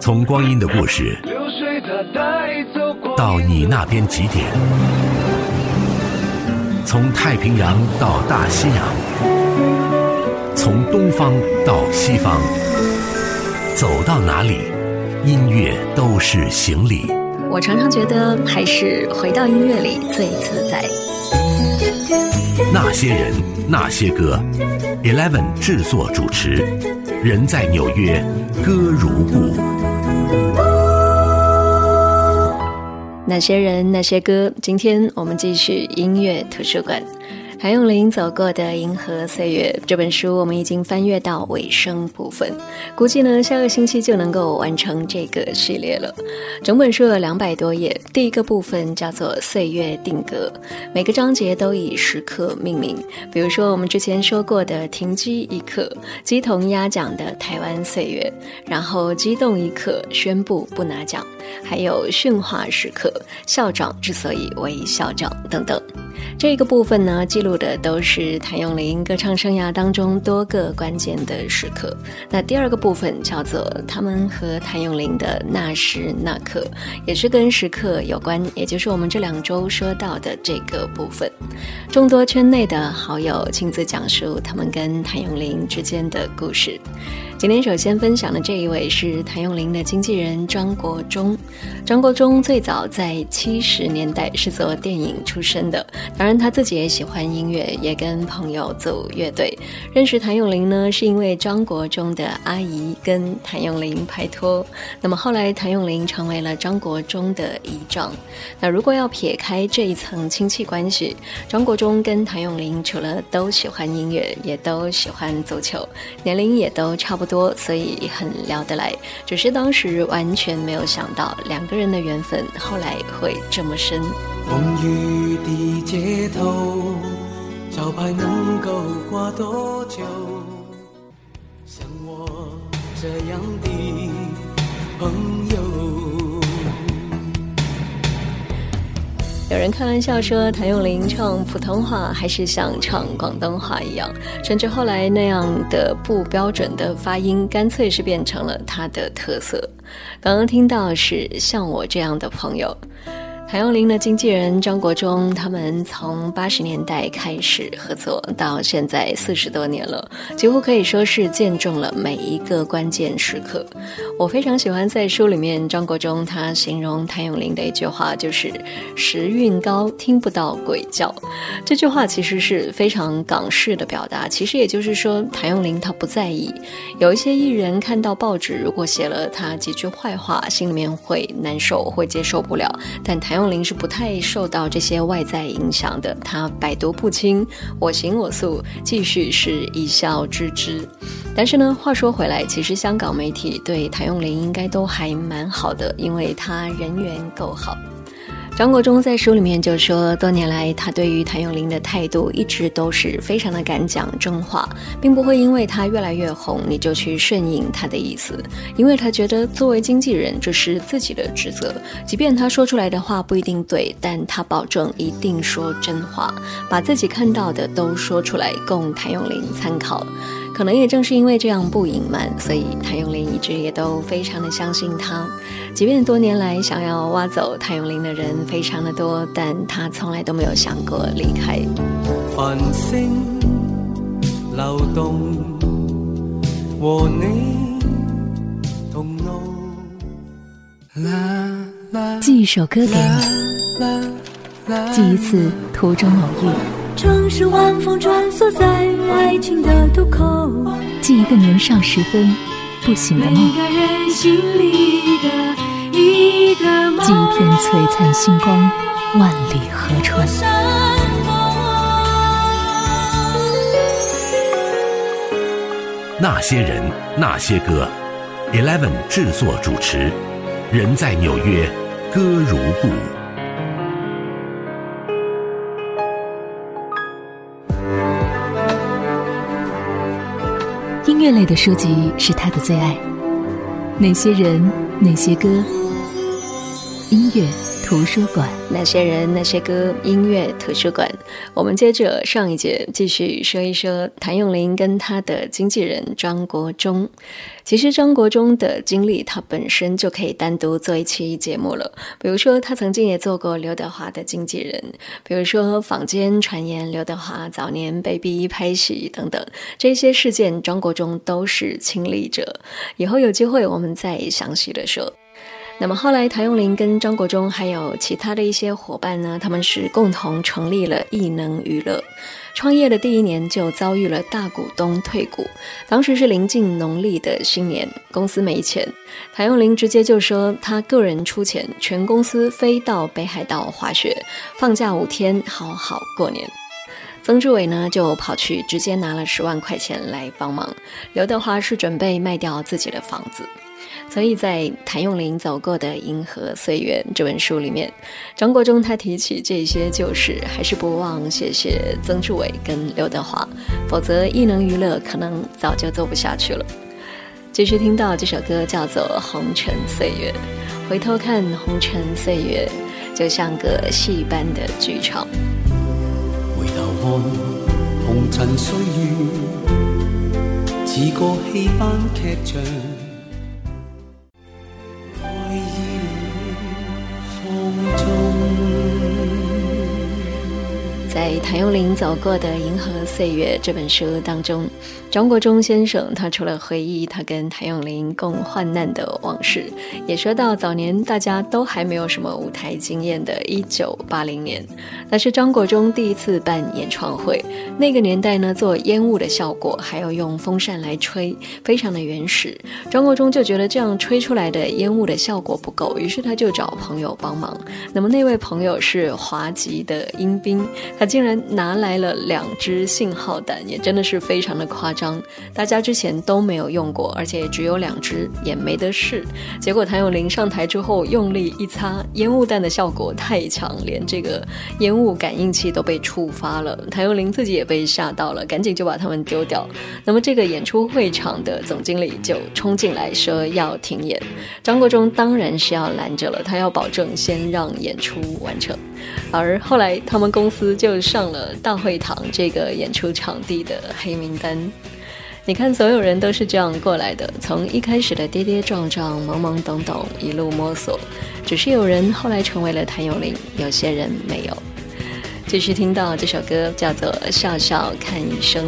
从光阴的故事到你那边几点？从太平洋到大西洋，从东方到西方，走到哪里，音乐都是行李。我常常觉得，还是回到音乐里最自在。那些人，那些歌，Eleven 制作主持，人在纽约，歌如故。那些人，那些歌，今天我们继续音乐图书馆。谭咏麟走过的《银河岁月》这本书，我们已经翻阅到尾声部分，估计呢下个星期就能够完成这个系列了。整本书有两百多页，第一个部分叫做“岁月定格”，每个章节都以时刻命名，比如说我们之前说过的“停机一刻”，鸡同鸭讲的台湾岁月，然后“激动一刻”宣布不拿奖，还有训话时刻，校长之所以为校长等等。这个部分呢，记录录的都是谭咏麟歌唱生涯当中多个关键的时刻。那第二个部分叫做他们和谭咏麟的那时那刻，也是跟时刻有关，也就是我们这两周说到的这个部分。众多圈内的好友亲自讲述他们跟谭咏麟之间的故事。今天首先分享的这一位是谭咏麟的经纪人张国忠。张国忠最早在七十年代是做电影出身的，当然他自己也喜欢音乐，也跟朋友组乐队。认识谭咏麟呢，是因为张国忠的阿姨跟谭咏麟拍拖。那么后来谭咏麟成为了张国忠的姨丈。那如果要撇开这一层亲戚关系，张国忠跟谭咏麟除了都喜欢音乐，也都喜欢足球，年龄也都差不多。多，所以很聊得来。只是当时完全没有想到两个人的缘分后来会这么深。风雨的街头，招牌能够挂多久？像我这样的朋友。有人开玩笑说，谭咏麟唱普通话还是像唱广东话一样，甚至后来那样的不标准的发音，干脆是变成了他的特色。刚刚听到是像我这样的朋友。谭咏麟的经纪人张国忠，他们从八十年代开始合作，到现在四十多年了，几乎可以说是见证了每一个关键时刻。我非常喜欢在书里面张国忠他形容谭咏麟的一句话，就是“时运高，听不到鬼叫”。这句话其实是非常港式的表达，其实也就是说谭咏麟他不在意。有一些艺人看到报纸如果写了他几句坏话，心里面会难受，会接受不了，但谭咏。谭咏麟是不太受到这些外在影响的，他百毒不侵，我行我素，继续是一笑置之。但是呢，话说回来，其实香港媒体对谭咏麟应该都还蛮好的，因为他人缘够好。张国忠在书里面就说，多年来他对于谭咏麟的态度一直都是非常的敢讲真话，并不会因为他越来越红你就去顺应他的意思，因为他觉得作为经纪人这是自己的职责，即便他说出来的话不一定对，但他保证一定说真话，把自己看到的都说出来供谭咏麟参考。可能也正是因为这样不隐瞒，所以谭咏麟一直也都非常的相信他。即便多年来想要挖走谭咏麟的人非常的多，但他从来都没有想过离开。繁星流动，和你。同路。寄一首歌给你，寄一次途中偶遇。城市晚风穿梭在爱情的渡口，记一个年少时分不醒的梦，记一片璀璨星光，万里河川。那些人，那些歌，Eleven 制作主持，人在纽约，歌如故。音乐类的书籍是他的最爱，哪些人，哪些歌，音乐。图书馆，那些人，那些歌，音乐图书馆。我们接着上一节继续说一说谭咏麟跟他的经纪人张国忠。其实张国忠的经历，他本身就可以单独做一期节目了。比如说，他曾经也做过刘德华的经纪人；比如说，坊间传言刘德华早年被逼拍戏等等，这些事件张国忠都是亲历者。以后有机会我们再详细的说。那么后来，谭咏麟跟张国忠还有其他的一些伙伴呢，他们是共同成立了艺能娱乐。创业的第一年就遭遇了大股东退股，当时是临近农历的新年，公司没钱，谭咏麟直接就说他个人出钱，全公司飞到北海道滑雪，放假五天，好好过年。曾志伟呢就跑去直接拿了十万块钱来帮忙，刘德华是准备卖掉自己的房子。所以在谭咏麟走过的《银河岁月》这本书里面，张国忠他提起这些旧事，还是不忘谢谢曾志伟跟刘德华，否则艺能娱乐可能早就做不下去了。继续听到这首歌叫做《红尘岁月》，回头看红尘岁月，就像个戏般的剧场。回头看红尘岁月，似个戏班剧场。谭咏麟走过的《银河岁月》这本书当中，张国忠先生他除了回忆他跟谭咏麟共患难的往事，也说到早年大家都还没有什么舞台经验的1980年，那是张国忠第一次办演唱会。那个年代呢，做烟雾的效果还要用风扇来吹，非常的原始。张国忠就觉得这样吹出来的烟雾的效果不够，于是他就找朋友帮忙。那么那位朋友是华籍的阴兵。他竟然拿来了两支信号弹，也真的是非常的夸张。大家之前都没有用过，而且只有两支，也没得试。结果谭咏麟上台之后用力一擦，烟雾弹的效果太强，连这个烟雾物感应器都被触发了。谭咏麟自己也被吓到了，赶紧就把他们丢掉。那么这个演出会场的总经理就冲进来说要停演，张国忠当然是要拦着了，他要保证先让演出完成。而后来他们公司。就上了大会堂这个演出场地的黑名单。你看，所有人都是这样过来的，从一开始的跌跌撞撞、懵懵懂懂，一路摸索。只是有人后来成为了谭咏麟，有些人没有。继续听到这首歌，叫做《笑笑看一生》。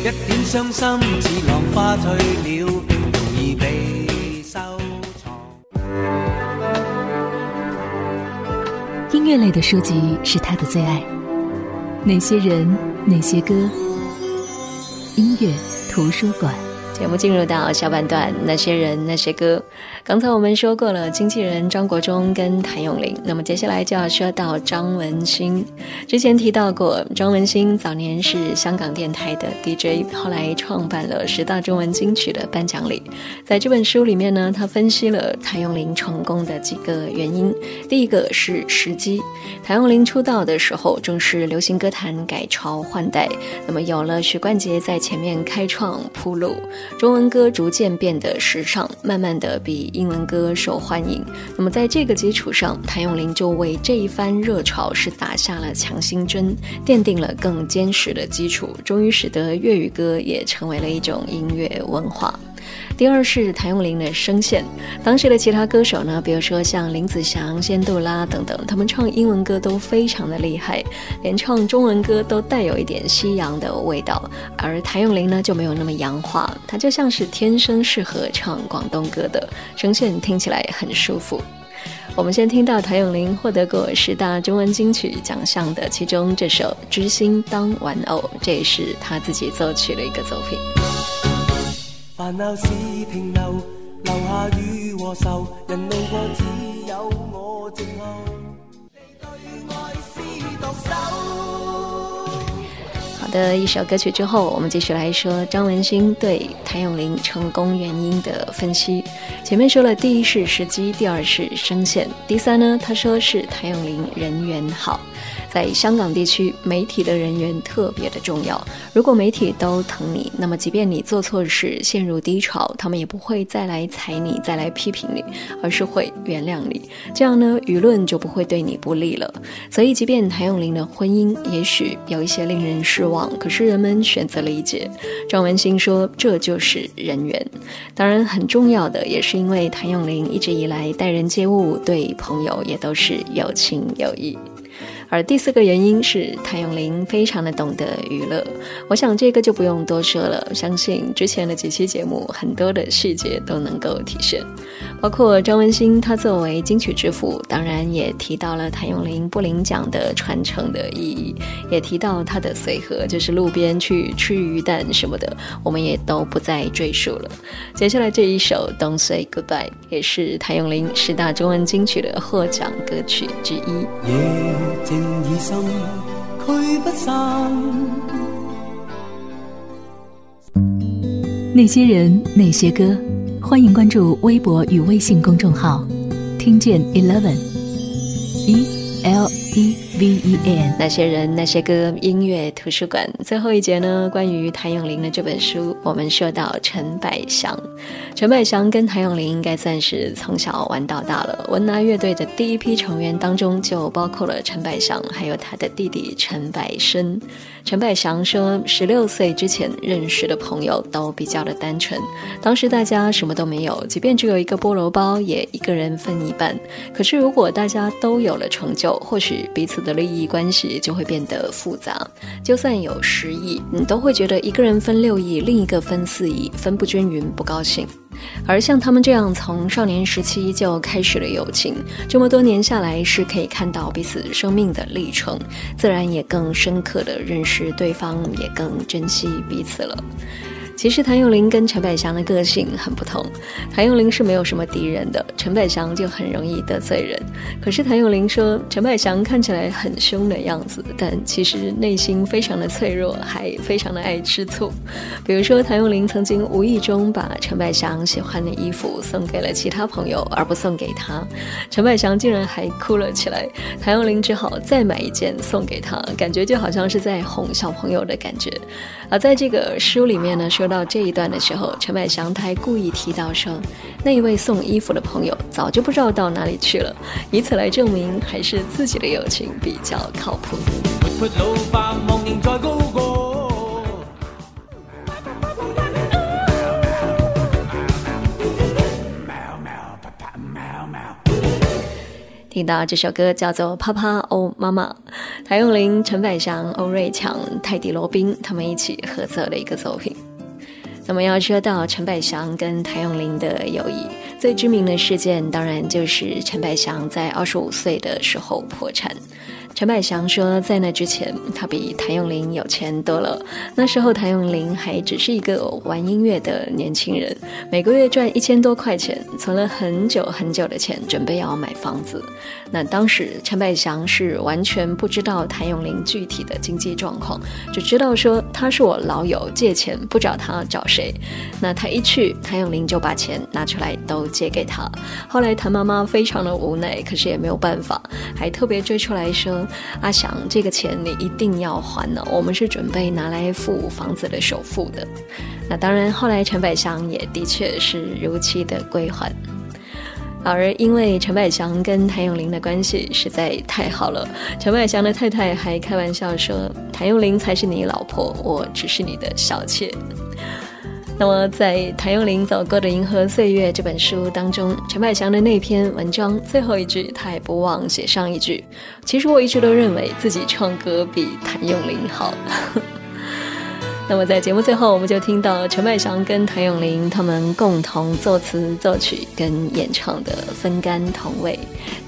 一点伤心似浪花退了，容易被。音乐类的书籍是他的最爱。哪些人，哪些歌，音乐图书馆。节目进入到下半段，那些人那些歌。刚才我们说过了经纪人张国忠跟谭咏麟，那么接下来就要说到张文兴。之前提到过，张文兴早年是香港电台的 DJ，后来创办了十大中文金曲的颁奖礼。在这本书里面呢，他分析了谭咏麟成功的几个原因。第一个是时机，谭咏麟出道的时候正是流行歌坛改朝换代，那么有了许冠杰在前面开创铺路。中文歌逐渐变得时尚，慢慢的比英文歌受欢迎。那么在这个基础上，谭咏麟就为这一番热潮是打下了强心针，奠定了更坚实的基础，终于使得粤语歌也成为了一种音乐文化。第二是谭咏麟的声线，当时的其他歌手呢，比如说像林子祥、仙杜拉等等，他们唱英文歌都非常的厉害，连唱中文歌都带有一点西洋的味道，而谭咏麟呢就没有那么洋化，他就像是天生适合唱广东歌的声线，听起来很舒服。我们先听到谭咏麟获得过十大中文金曲奖项的其中这首《知心当玩偶》，这也是他自己作曲的一个作品。烦恼是停留，留下雨和愁，人路过只有我静候。好的，一首歌曲之后，我们继续来说张文兴对谭咏麟成功原因的分析。前面说了，第一是时机，第二是声线，第三呢，他说是谭咏麟人缘好。在香港地区，媒体的人员特别的重要。如果媒体都疼你，那么即便你做错事、陷入低潮，他们也不会再来踩你、再来批评你，而是会原谅你。这样呢，舆论就不会对你不利了。所以，即便谭咏麟的婚姻也许有一些令人失望，可是人们选择理解。张文新说：“这就是人缘。”当然，很重要的也是因为谭咏麟一直以来待人接物，对朋友也都是有情有义。而第四个原因是谭咏麟非常的懂得娱乐，我想这个就不用多说了，相信之前的几期节目很多的细节都能够体现，包括张文兴他作为金曲之父，当然也提到了谭咏麟不领奖的传承的意义，也提到他的随和，就是路边去吃鱼蛋什么的，我们也都不再赘述了。接下来这一首《Don't Say Goodbye》也是谭咏麟十大中文金曲的获奖歌曲之一。已深，驱不散。那些人，那些歌，欢迎关注微博与微信公众号，听见 Eleven E L E。V E N 那些人那些歌音乐图书馆最后一节呢？关于谭咏麟的这本书，我们说到陈百祥。陈百祥跟谭咏麟应该算是从小玩到大了。文拿乐队的第一批成员当中就包括了陈百祥，还有他的弟弟陈百生。陈百祥说，十六岁之前认识的朋友都比较的单纯，当时大家什么都没有，即便只有一个菠萝包，也一个人分一半。可是如果大家都有了成就，或许彼此。的利益关系就会变得复杂。就算有十亿，你都会觉得一个人分六亿，另一个分四亿，分不均匀，不高兴。而像他们这样从少年时期就开始了友情，这么多年下来是可以看到彼此生命的历程，自然也更深刻的认识对方，也更珍惜彼此了。其实谭咏麟跟陈百祥的个性很不同，谭咏麟是没有什么敌人的，陈百祥就很容易得罪人。可是谭咏麟说，陈百祥看起来很凶的样子，但其实内心非常的脆弱，还非常的爱吃醋。比如说，谭咏麟曾经无意中把陈百祥喜欢的衣服送给了其他朋友，而不送给他，陈百祥竟然还哭了起来。谭咏麟只好再买一件送给他，感觉就好像是在哄小朋友的感觉。而在这个书里面呢，说说到这一段的时候，陈百祥他还故意提到说，那一位送衣服的朋友早就不知道到哪里去了，以此来证明还是自己的友情比较靠谱。听到这首歌叫做《啪啪哦妈妈》，谭咏麟、陈百祥、欧瑞强、泰迪罗宾他们一起合作的一个作品。那么要说到陈百祥跟谭咏麟的友谊，最知名的事件当然就是陈百祥在二十五岁的时候破产。陈百祥说，在那之前，他比谭咏麟有钱多了。那时候，谭咏麟还只是一个玩音乐的年轻人，每个月赚一千多块钱，存了很久很久的钱，准备要买房子。那当时，陈百祥是完全不知道谭咏麟具体的经济状况，只知道说他是我老友，借钱不找他找谁。那他一去，谭咏麟就把钱拿出来都借给他。后来，谭妈妈非常的无奈，可是也没有办法，还特别追出来说。阿祥，这个钱你一定要还呢，我们是准备拿来付房子的首付的。那当然，后来陈百祥也的确是如期的归还。而因为陈百祥跟谭咏麟的关系实在太好了，陈百祥的太太还开玩笑说：“谭咏麟才是你老婆，我只是你的小妾。”那么，在谭咏麟走过的《银河岁月》这本书当中，陈百祥的那篇文章最后一句，他也不忘写上一句：“其实我一直都认为自己唱歌比谭咏麟好。”那么，在节目最后，我们就听到陈百祥跟谭咏麟他们共同作词、作曲跟演唱的《分甘同味》，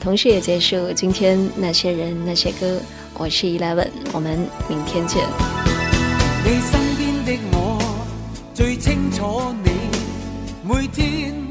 同时也结束今天那些人那些歌。我是 Eleven，我们明天见。你身边的我。最我你，每天。